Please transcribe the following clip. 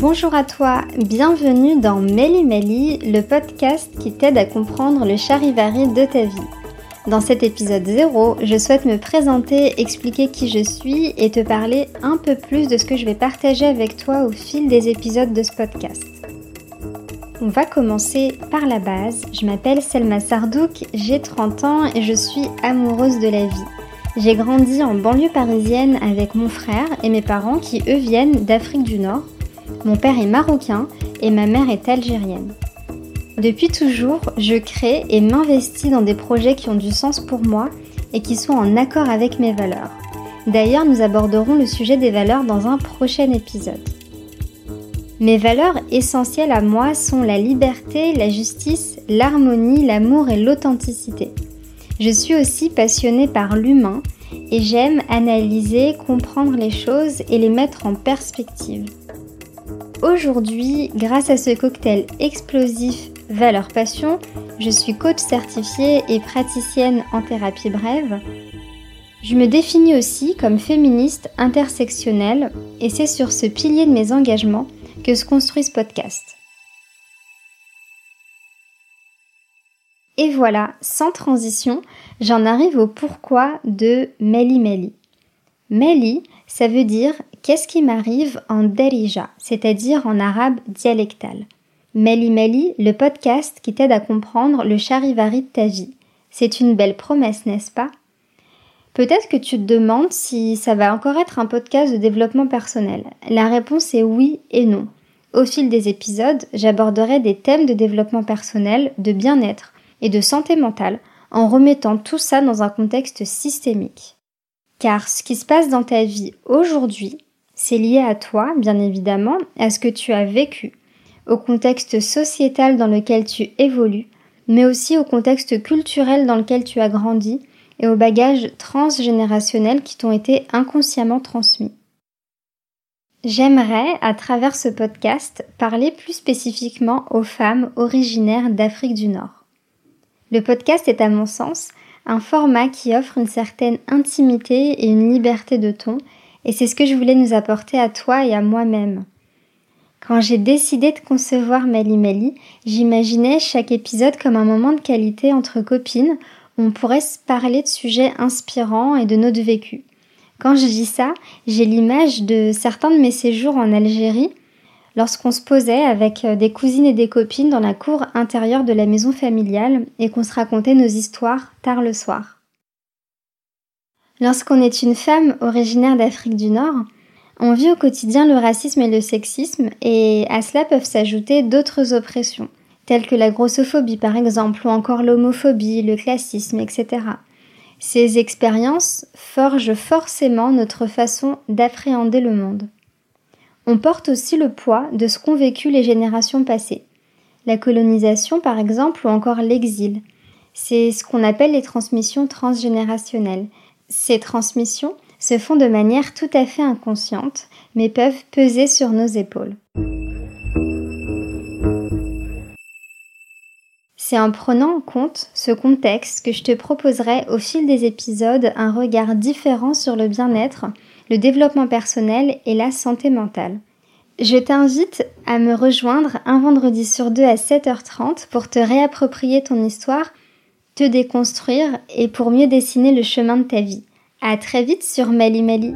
Bonjour à toi, bienvenue dans Meli Meli, le podcast qui t'aide à comprendre le charivari de ta vie. Dans cet épisode 0, je souhaite me présenter, expliquer qui je suis et te parler un peu plus de ce que je vais partager avec toi au fil des épisodes de ce podcast. On va commencer par la base. Je m'appelle Selma Sardouk, j'ai 30 ans et je suis amoureuse de la vie. J'ai grandi en banlieue parisienne avec mon frère et mes parents qui eux viennent d'Afrique du Nord. Mon père est marocain et ma mère est algérienne. Depuis toujours, je crée et m'investis dans des projets qui ont du sens pour moi et qui sont en accord avec mes valeurs. D'ailleurs, nous aborderons le sujet des valeurs dans un prochain épisode. Mes valeurs essentielles à moi sont la liberté, la justice, l'harmonie, l'amour et l'authenticité. Je suis aussi passionnée par l'humain et j'aime analyser, comprendre les choses et les mettre en perspective. Aujourd'hui, grâce à ce cocktail explosif Valeur Passion, je suis coach certifiée et praticienne en thérapie brève. Je me définis aussi comme féministe intersectionnelle et c'est sur ce pilier de mes engagements que se construit ce podcast. Et voilà, sans transition, j'en arrive au pourquoi de Meli Meli. Meli, ça veut dire qu'est-ce qui m'arrive en derija, c'est-à-dire en arabe dialectal. Meli Meli, le podcast qui t'aide à comprendre le charivari de ta vie. C'est une belle promesse, n'est-ce pas? Peut-être que tu te demandes si ça va encore être un podcast de développement personnel. La réponse est oui et non. Au fil des épisodes, j'aborderai des thèmes de développement personnel, de bien-être et de santé mentale en remettant tout ça dans un contexte systémique. Car ce qui se passe dans ta vie aujourd'hui, c'est lié à toi, bien évidemment, à ce que tu as vécu, au contexte sociétal dans lequel tu évolues, mais aussi au contexte culturel dans lequel tu as grandi et aux bagages transgénérationnels qui t'ont été inconsciemment transmis. J'aimerais, à travers ce podcast, parler plus spécifiquement aux femmes originaires d'Afrique du Nord. Le podcast est à mon sens un format qui offre une certaine intimité et une liberté de ton, et c'est ce que je voulais nous apporter à toi et à moi-même. Quand j'ai décidé de concevoir Mali Mali, j'imaginais chaque épisode comme un moment de qualité entre copines où on pourrait se parler de sujets inspirants et de notre vécu. Quand je dis ça, j'ai l'image de certains de mes séjours en Algérie lorsqu'on se posait avec euh, des cousines et des copines dans la cour intérieure de la maison familiale et qu'on se racontait nos histoires tard le soir. Lorsqu'on est une femme originaire d'Afrique du Nord, on vit au quotidien le racisme et le sexisme et à cela peuvent s'ajouter d'autres oppressions, telles que la grossophobie par exemple, ou encore l'homophobie, le classisme, etc. Ces expériences forgent forcément notre façon d'appréhender le monde. On porte aussi le poids de ce qu'ont vécu les générations passées. La colonisation par exemple ou encore l'exil. C'est ce qu'on appelle les transmissions transgénérationnelles. Ces transmissions se font de manière tout à fait inconsciente, mais peuvent peser sur nos épaules. C'est en prenant en compte ce contexte que je te proposerai au fil des épisodes un regard différent sur le bien-être, le développement personnel et la santé mentale. Je t'invite à me rejoindre un vendredi sur deux à 7h30 pour te réapproprier ton histoire, te déconstruire et pour mieux dessiner le chemin de ta vie. À très vite sur Mali Mali.